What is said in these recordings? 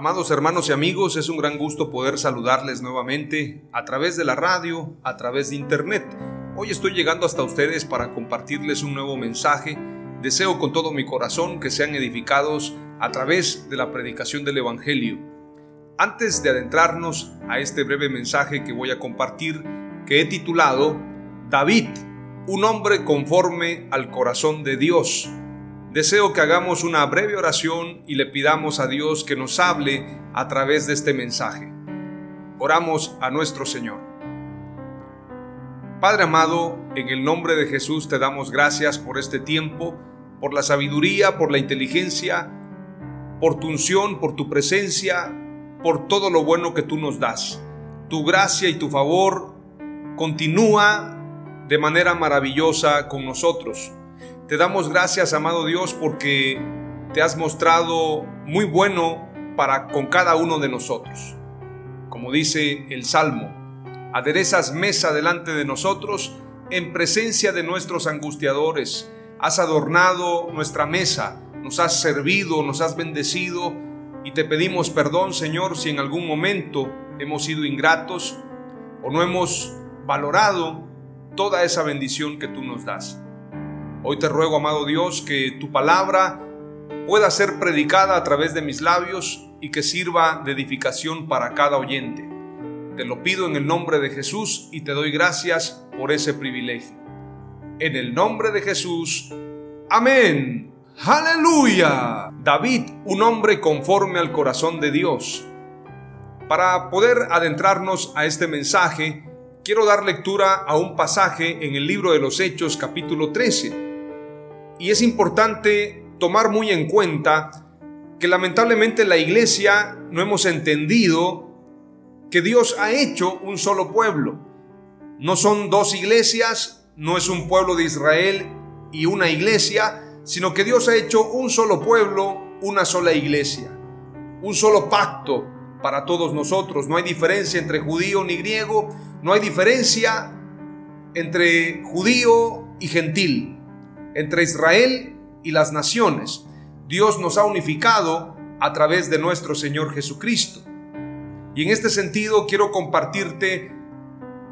Amados hermanos y amigos, es un gran gusto poder saludarles nuevamente a través de la radio, a través de internet. Hoy estoy llegando hasta ustedes para compartirles un nuevo mensaje. Deseo con todo mi corazón que sean edificados a través de la predicación del Evangelio. Antes de adentrarnos a este breve mensaje que voy a compartir, que he titulado David, un hombre conforme al corazón de Dios, Deseo que hagamos una breve oración y le pidamos a Dios que nos hable a través de este mensaje. Oramos a nuestro Señor. Padre amado, en el nombre de Jesús te damos gracias por este tiempo, por la sabiduría, por la inteligencia, por tu unción, por tu presencia, por todo lo bueno que tú nos das. Tu gracia y tu favor continúa de manera maravillosa con nosotros. Te damos gracias, amado Dios, porque te has mostrado muy bueno para con cada uno de nosotros. Como dice el Salmo, aderezas mesa delante de nosotros en presencia de nuestros angustiadores. Has adornado nuestra mesa, nos has servido, nos has bendecido y te pedimos perdón, Señor, si en algún momento hemos sido ingratos o no hemos valorado toda esa bendición que tú nos das. Hoy te ruego, amado Dios, que tu palabra pueda ser predicada a través de mis labios y que sirva de edificación para cada oyente. Te lo pido en el nombre de Jesús y te doy gracias por ese privilegio. En el nombre de Jesús. Amén. Aleluya. David, un hombre conforme al corazón de Dios. Para poder adentrarnos a este mensaje, quiero dar lectura a un pasaje en el libro de los Hechos capítulo 13 y es importante tomar muy en cuenta que lamentablemente la iglesia no hemos entendido que Dios ha hecho un solo pueblo. No son dos iglesias, no es un pueblo de Israel y una iglesia, sino que Dios ha hecho un solo pueblo, una sola iglesia, un solo pacto para todos nosotros. No hay diferencia entre judío ni griego, no hay diferencia entre judío y gentil entre Israel y las naciones. Dios nos ha unificado a través de nuestro Señor Jesucristo. Y en este sentido quiero compartirte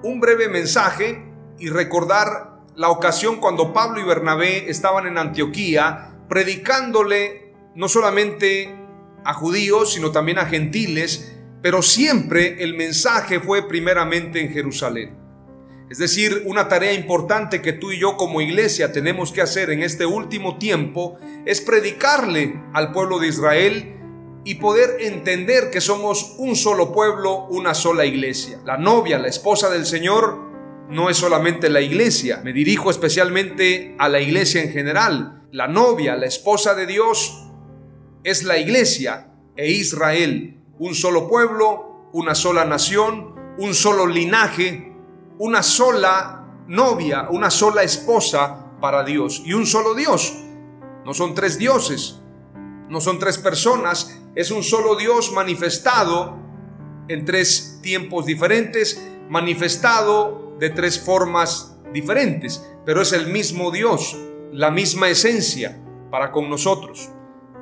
un breve mensaje y recordar la ocasión cuando Pablo y Bernabé estaban en Antioquía predicándole no solamente a judíos, sino también a gentiles, pero siempre el mensaje fue primeramente en Jerusalén. Es decir, una tarea importante que tú y yo como iglesia tenemos que hacer en este último tiempo es predicarle al pueblo de Israel y poder entender que somos un solo pueblo, una sola iglesia. La novia, la esposa del Señor, no es solamente la iglesia. Me dirijo especialmente a la iglesia en general. La novia, la esposa de Dios, es la iglesia e Israel. Un solo pueblo, una sola nación, un solo linaje, una sola novia, una sola esposa para Dios y un solo Dios. No son tres dioses, no son tres personas, es un solo Dios manifestado en tres tiempos diferentes, manifestado de tres formas diferentes, pero es el mismo Dios, la misma esencia para con nosotros.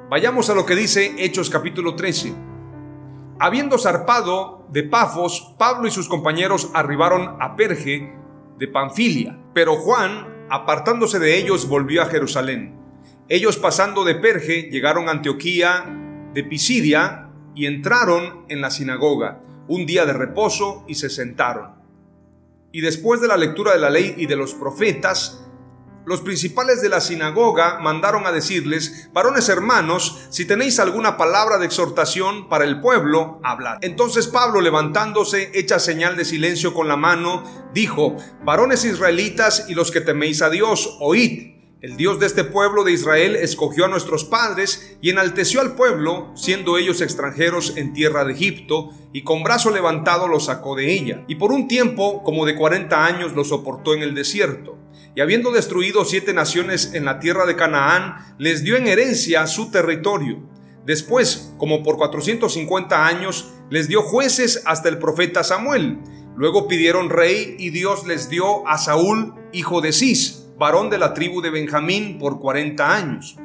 Vayamos a lo que dice Hechos capítulo 13. Habiendo zarpado de Pafos, Pablo y sus compañeros arribaron a Perge de Panfilia, pero Juan, apartándose de ellos, volvió a Jerusalén. Ellos pasando de Perge llegaron a Antioquía de Pisidia y entraron en la sinagoga un día de reposo y se sentaron. Y después de la lectura de la ley y de los profetas, los principales de la sinagoga mandaron a decirles, varones hermanos, si tenéis alguna palabra de exhortación para el pueblo, hablad. Entonces Pablo, levantándose, hecha señal de silencio con la mano, dijo, varones israelitas y los que teméis a Dios, oíd. El Dios de este pueblo de Israel escogió a nuestros padres y enalteció al pueblo, siendo ellos extranjeros en tierra de Egipto, y con brazo levantado los sacó de ella. Y por un tiempo, como de cuarenta años, los soportó en el desierto. Y habiendo destruido siete naciones en la tierra de Canaán, les dio en herencia su territorio. Después, como por 450 años, les dio jueces hasta el profeta Samuel. Luego pidieron rey y Dios les dio a Saúl, hijo de Cis varón de la tribu de Benjamín, por cuarenta años.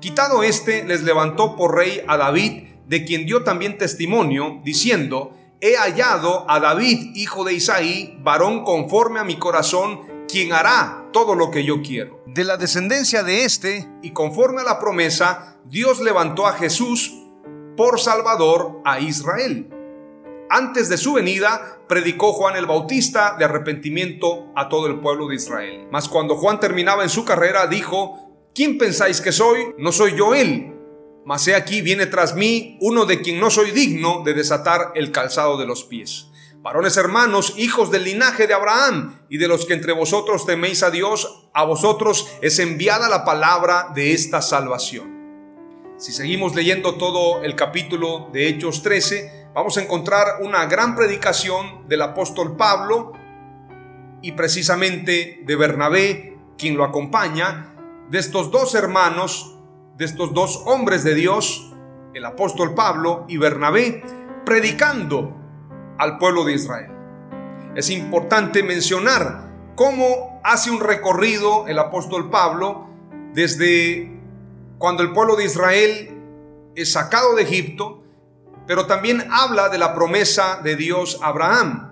Quitado éste, les levantó por rey a David, de quien dio también testimonio, diciendo, He hallado a David, hijo de Isaí, varón conforme a mi corazón, quien hará todo lo que yo quiero. De la descendencia de éste, y conforme a la promesa, Dios levantó a Jesús por Salvador a Israel. Antes de su venida, predicó Juan el Bautista de arrepentimiento a todo el pueblo de Israel. Mas cuando Juan terminaba en su carrera, dijo, ¿quién pensáis que soy? No soy yo él. Mas he aquí viene tras mí uno de quien no soy digno de desatar el calzado de los pies. Varones hermanos, hijos del linaje de Abraham y de los que entre vosotros teméis a Dios, a vosotros es enviada la palabra de esta salvación. Si seguimos leyendo todo el capítulo de Hechos 13, vamos a encontrar una gran predicación del apóstol Pablo y precisamente de Bernabé, quien lo acompaña, de estos dos hermanos, de estos dos hombres de Dios, el apóstol Pablo y Bernabé, predicando al pueblo de Israel. Es importante mencionar cómo hace un recorrido el apóstol Pablo desde cuando el pueblo de Israel es sacado de Egipto, pero también habla de la promesa de Dios a Abraham.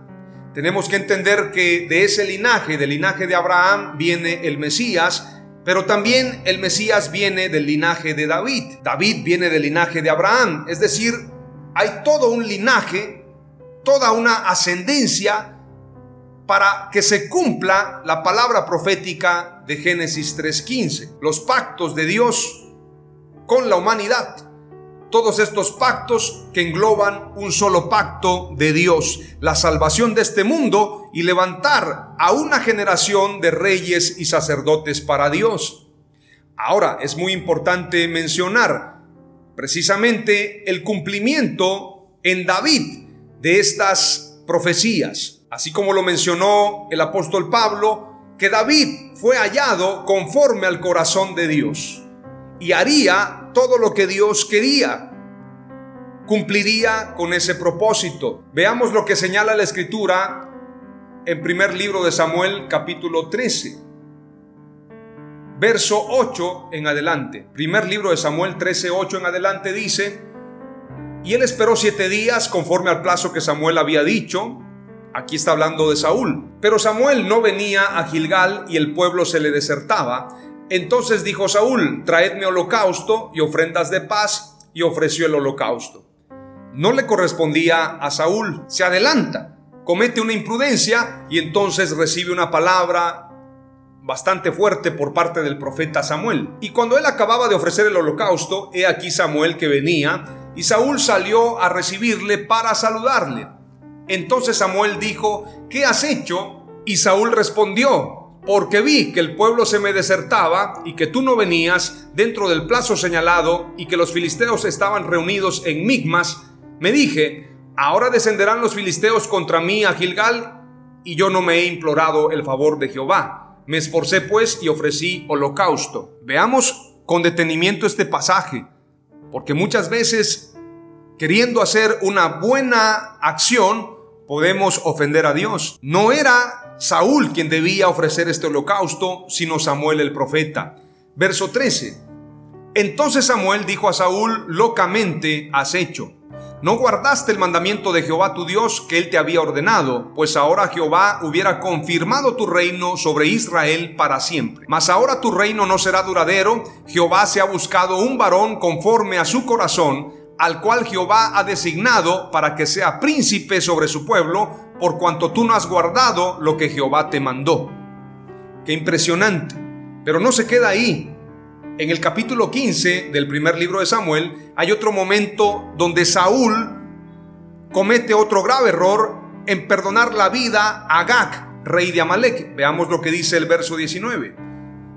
Tenemos que entender que de ese linaje, del linaje de Abraham, viene el Mesías, pero también el Mesías viene del linaje de David. David viene del linaje de Abraham. Es decir, hay todo un linaje, toda una ascendencia para que se cumpla la palabra profética de Génesis 3.15, los pactos de Dios con la humanidad todos estos pactos que engloban un solo pacto de Dios, la salvación de este mundo y levantar a una generación de reyes y sacerdotes para Dios. Ahora, es muy importante mencionar precisamente el cumplimiento en David de estas profecías, así como lo mencionó el apóstol Pablo, que David fue hallado conforme al corazón de Dios y haría todo lo que Dios quería. Cumpliría con ese propósito. Veamos lo que señala la escritura en primer libro de Samuel capítulo 13. Verso 8 en adelante. Primer libro de Samuel 13, 8 en adelante dice, y él esperó siete días conforme al plazo que Samuel había dicho. Aquí está hablando de Saúl. Pero Samuel no venía a Gilgal y el pueblo se le desertaba. Entonces dijo Saúl, traedme holocausto y ofrendas de paz, y ofreció el holocausto. No le correspondía a Saúl, se adelanta, comete una imprudencia y entonces recibe una palabra bastante fuerte por parte del profeta Samuel. Y cuando él acababa de ofrecer el holocausto, he aquí Samuel que venía, y Saúl salió a recibirle para saludarle. Entonces Samuel dijo, ¿qué has hecho? Y Saúl respondió, porque vi que el pueblo se me desertaba y que tú no venías dentro del plazo señalado y que los filisteos estaban reunidos en Migmas, me dije, ahora descenderán los filisteos contra mí a Gilgal y yo no me he implorado el favor de Jehová. Me esforcé pues y ofrecí holocausto. Veamos con detenimiento este pasaje, porque muchas veces queriendo hacer una buena acción podemos ofender a Dios. No era Saúl quien debía ofrecer este holocausto, sino Samuel el profeta. Verso 13. Entonces Samuel dijo a Saúl, locamente has hecho. no guardaste el mandamiento de Jehová tu Dios que él te había ordenado, pues ahora Jehová hubiera confirmado tu reino sobre Israel para siempre. Mas ahora tu reino no será duradero, Jehová se ha buscado un varón conforme a su corazón, al cual Jehová ha designado para que sea príncipe sobre su pueblo, por cuanto tú no has guardado lo que Jehová te mandó. Qué impresionante. Pero no se queda ahí. En el capítulo 15 del primer libro de Samuel hay otro momento donde Saúl comete otro grave error en perdonar la vida a Agag, rey de Amalek. Veamos lo que dice el verso 19.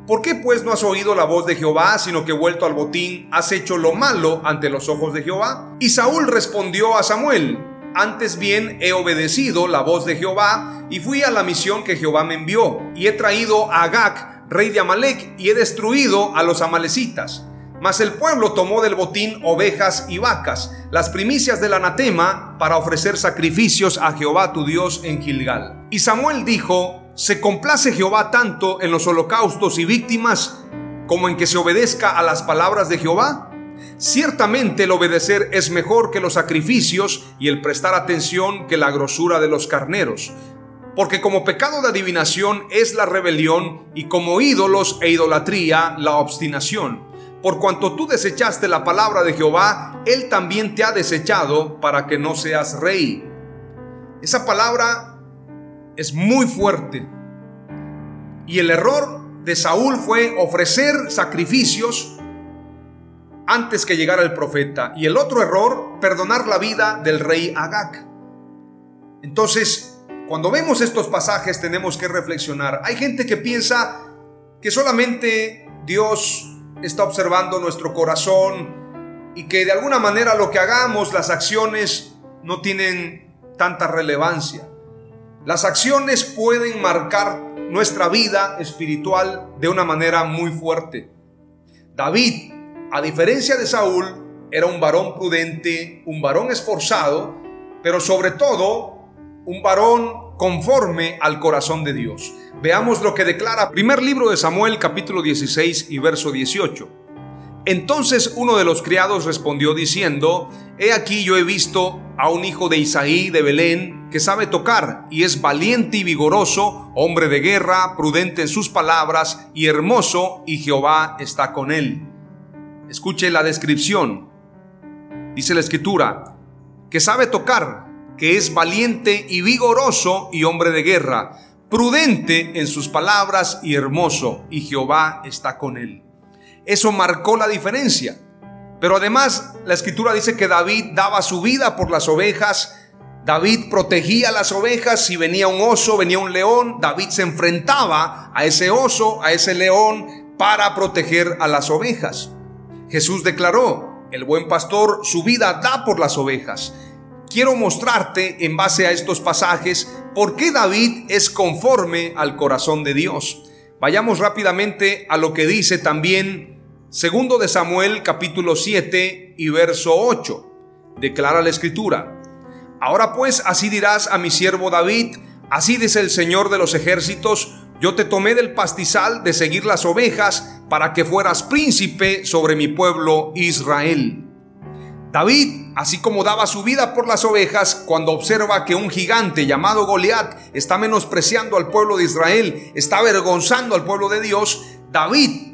¿Por qué pues no has oído la voz de Jehová, sino que vuelto al botín has hecho lo malo ante los ojos de Jehová? Y Saúl respondió a Samuel, antes bien he obedecido la voz de Jehová y fui a la misión que Jehová me envió, y he traído a Agag, rey de Amalek, y he destruido a los amalecitas. Mas el pueblo tomó del botín ovejas y vacas, las primicias del anatema, para ofrecer sacrificios a Jehová tu Dios en Gilgal. Y Samuel dijo, ¿se complace Jehová tanto en los holocaustos y víctimas como en que se obedezca a las palabras de Jehová? Ciertamente el obedecer es mejor que los sacrificios y el prestar atención que la grosura de los carneros. Porque como pecado de adivinación es la rebelión y como ídolos e idolatría la obstinación. Por cuanto tú desechaste la palabra de Jehová, Él también te ha desechado para que no seas rey. Esa palabra es muy fuerte. Y el error de Saúl fue ofrecer sacrificios antes que llegara el profeta. Y el otro error, perdonar la vida del rey Agag. Entonces, cuando vemos estos pasajes tenemos que reflexionar. Hay gente que piensa que solamente Dios está observando nuestro corazón y que de alguna manera lo que hagamos, las acciones, no tienen tanta relevancia. Las acciones pueden marcar nuestra vida espiritual de una manera muy fuerte. David, a diferencia de Saúl, era un varón prudente, un varón esforzado, pero sobre todo un varón conforme al corazón de Dios. Veamos lo que declara primer libro de Samuel capítulo 16 y verso 18. Entonces uno de los criados respondió diciendo, He aquí yo he visto a un hijo de Isaí de Belén que sabe tocar y es valiente y vigoroso, hombre de guerra, prudente en sus palabras y hermoso, y Jehová está con él. Escuche la descripción. Dice la escritura, que sabe tocar que es valiente y vigoroso y hombre de guerra, prudente en sus palabras y hermoso, y Jehová está con él. Eso marcó la diferencia. Pero además la escritura dice que David daba su vida por las ovejas, David protegía las ovejas, si venía un oso, venía un león, David se enfrentaba a ese oso, a ese león, para proteger a las ovejas. Jesús declaró, el buen pastor su vida da por las ovejas quiero mostrarte en base a estos pasajes por qué David es conforme al corazón de Dios. Vayamos rápidamente a lo que dice también segundo de Samuel capítulo 7 y verso 8. Declara la escritura. Ahora pues así dirás a mi siervo David, así dice el Señor de los ejércitos, yo te tomé del pastizal de seguir las ovejas para que fueras príncipe sobre mi pueblo Israel. David, así como daba su vida por las ovejas, cuando observa que un gigante llamado Goliat está menospreciando al pueblo de Israel, está avergonzando al pueblo de Dios, David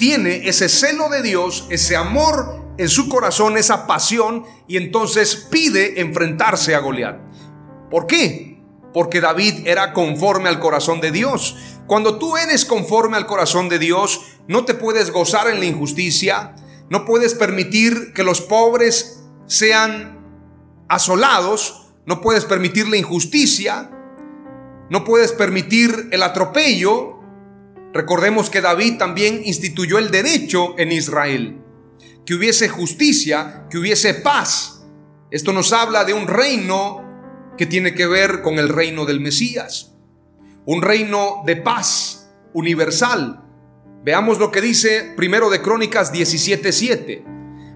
tiene ese celo de Dios, ese amor en su corazón, esa pasión, y entonces pide enfrentarse a Goliat. ¿Por qué? Porque David era conforme al corazón de Dios. Cuando tú eres conforme al corazón de Dios, no te puedes gozar en la injusticia, no puedes permitir que los pobres sean asolados. No puedes permitir la injusticia. No puedes permitir el atropello. Recordemos que David también instituyó el derecho en Israel. Que hubiese justicia, que hubiese paz. Esto nos habla de un reino que tiene que ver con el reino del Mesías. Un reino de paz universal Veamos lo que dice primero de Crónicas 17:7.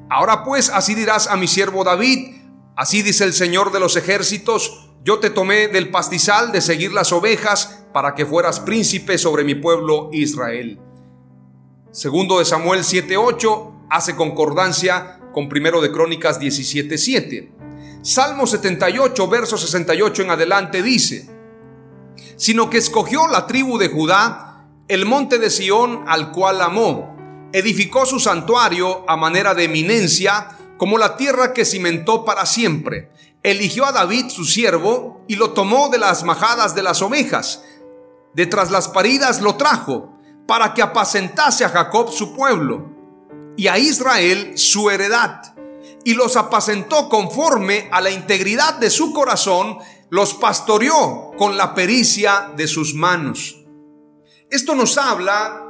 Ahora pues así dirás a mi siervo David, así dice el Señor de los ejércitos, yo te tomé del pastizal de seguir las ovejas para que fueras príncipe sobre mi pueblo Israel. Segundo de Samuel 7:8 hace concordancia con primero de Crónicas 17:7. Salmo 78, verso 68 en adelante dice: Sino que escogió la tribu de Judá, el monte de Sión al cual amó, edificó su santuario a manera de eminencia, como la tierra que cimentó para siempre. Eligió a David su siervo y lo tomó de las majadas de las ovejas. De tras las paridas lo trajo para que apacentase a Jacob su pueblo y a Israel su heredad. Y los apacentó conforme a la integridad de su corazón, los pastoreó con la pericia de sus manos. Esto nos habla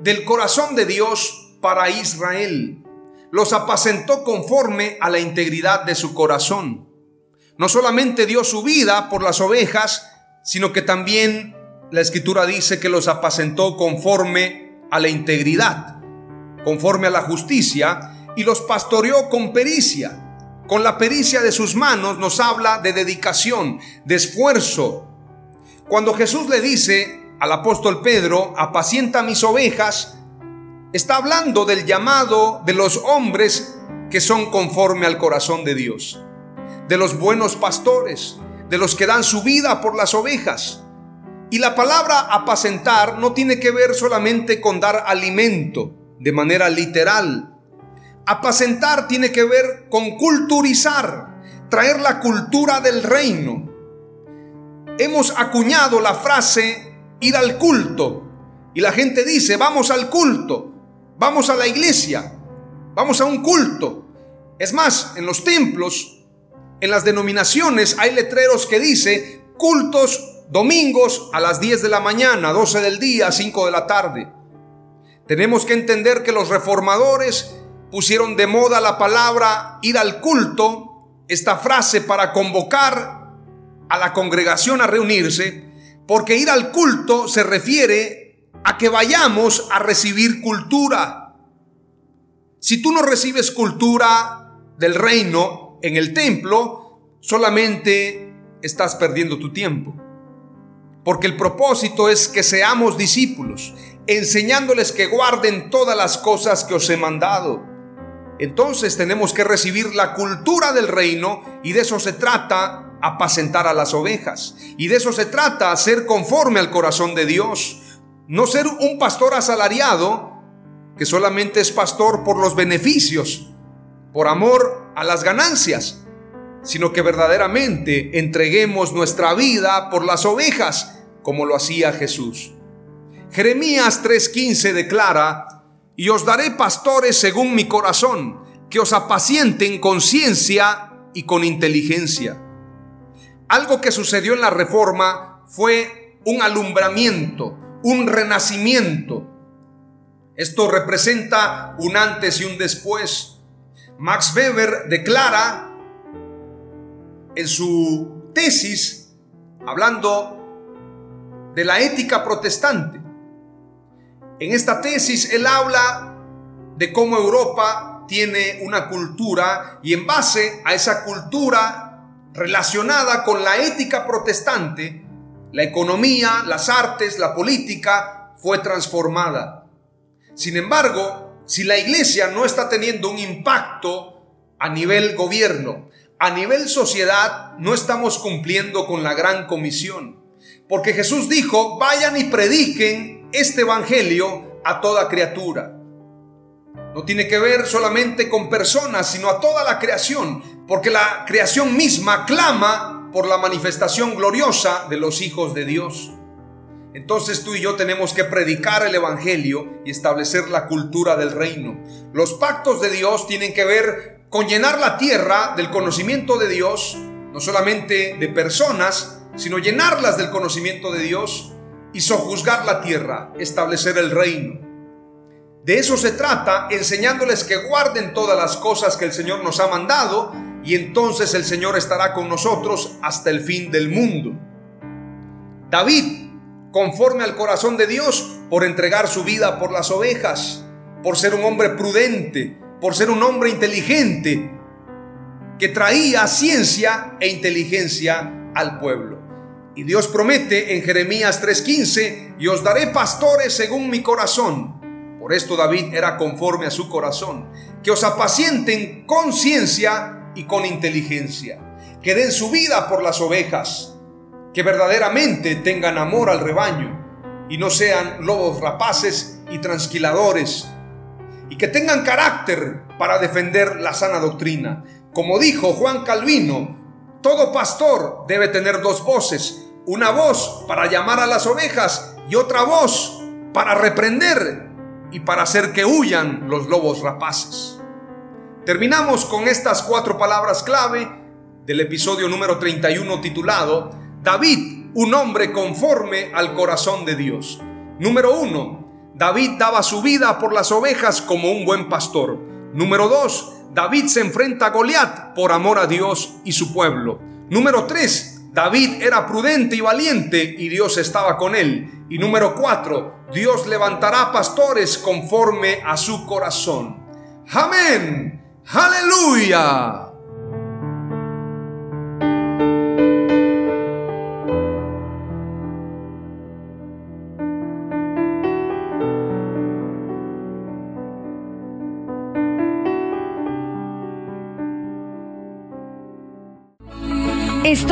del corazón de Dios para Israel. Los apacentó conforme a la integridad de su corazón. No solamente dio su vida por las ovejas, sino que también la escritura dice que los apacentó conforme a la integridad, conforme a la justicia, y los pastoreó con pericia. Con la pericia de sus manos nos habla de dedicación, de esfuerzo. Cuando Jesús le dice al apóstol Pedro, apacienta mis ovejas, está hablando del llamado de los hombres que son conforme al corazón de Dios, de los buenos pastores, de los que dan su vida por las ovejas. Y la palabra apacentar no tiene que ver solamente con dar alimento de manera literal. Apacentar tiene que ver con culturizar, traer la cultura del reino. Hemos acuñado la frase ir al culto y la gente dice, vamos al culto, vamos a la iglesia, vamos a un culto. Es más, en los templos, en las denominaciones hay letreros que dice cultos domingos a las 10 de la mañana, 12 del día, 5 de la tarde. Tenemos que entender que los reformadores pusieron de moda la palabra ir al culto, esta frase para convocar a la congregación a reunirse, porque ir al culto se refiere a que vayamos a recibir cultura. Si tú no recibes cultura del reino en el templo, solamente estás perdiendo tu tiempo porque el propósito es que seamos discípulos, enseñándoles que guarden todas las cosas que os he mandado. Entonces tenemos que recibir la cultura del reino y de eso se trata apacentar a las ovejas. Y de eso se trata ser conforme al corazón de Dios. No ser un pastor asalariado que solamente es pastor por los beneficios, por amor a las ganancias, sino que verdaderamente entreguemos nuestra vida por las ovejas, como lo hacía Jesús. Jeremías 3:15 declara, y os daré pastores según mi corazón, que os apacienten con ciencia y con inteligencia. Algo que sucedió en la reforma fue un alumbramiento, un renacimiento. Esto representa un antes y un después. Max Weber declara en su tesis, hablando de la ética protestante. En esta tesis él habla de cómo Europa tiene una cultura y en base a esa cultura relacionada con la ética protestante, la economía, las artes, la política fue transformada. Sin embargo, si la iglesia no está teniendo un impacto a nivel gobierno, a nivel sociedad no estamos cumpliendo con la gran comisión. Porque Jesús dijo, vayan y prediquen este Evangelio a toda criatura. No tiene que ver solamente con personas, sino a toda la creación, porque la creación misma clama por la manifestación gloriosa de los hijos de Dios. Entonces tú y yo tenemos que predicar el Evangelio y establecer la cultura del reino. Los pactos de Dios tienen que ver con llenar la tierra del conocimiento de Dios, no solamente de personas, sino llenarlas del conocimiento de Dios y sojuzgar la tierra, establecer el reino. De eso se trata, enseñándoles que guarden todas las cosas que el Señor nos ha mandado y entonces el Señor estará con nosotros hasta el fin del mundo. David, conforme al corazón de Dios, por entregar su vida por las ovejas, por ser un hombre prudente, por ser un hombre inteligente que traía ciencia e inteligencia al pueblo. Y Dios promete en Jeremías 3:15, y os daré pastores según mi corazón, Por esto David era conforme a su corazón. Que os apacienten con ciencia y con inteligencia. Que den su vida por las ovejas. Que verdaderamente tengan amor al rebaño y no sean lobos rapaces y transquiladores. Y que tengan carácter para defender la sana doctrina. Como dijo Juan Calvino, todo pastor debe tener dos voces, una voz para llamar a las ovejas y otra voz para reprender y para hacer que huyan los lobos rapaces. Terminamos con estas cuatro palabras clave del episodio número 31 titulado David, un hombre conforme al corazón de Dios. Número uno, David daba su vida por las ovejas como un buen pastor. Número dos, David se enfrenta a Goliat por amor a Dios y su pueblo. Número 3. David era prudente y valiente y Dios estaba con él. Y número 4. Dios levantará pastores conforme a su corazón. Amén. Aleluya.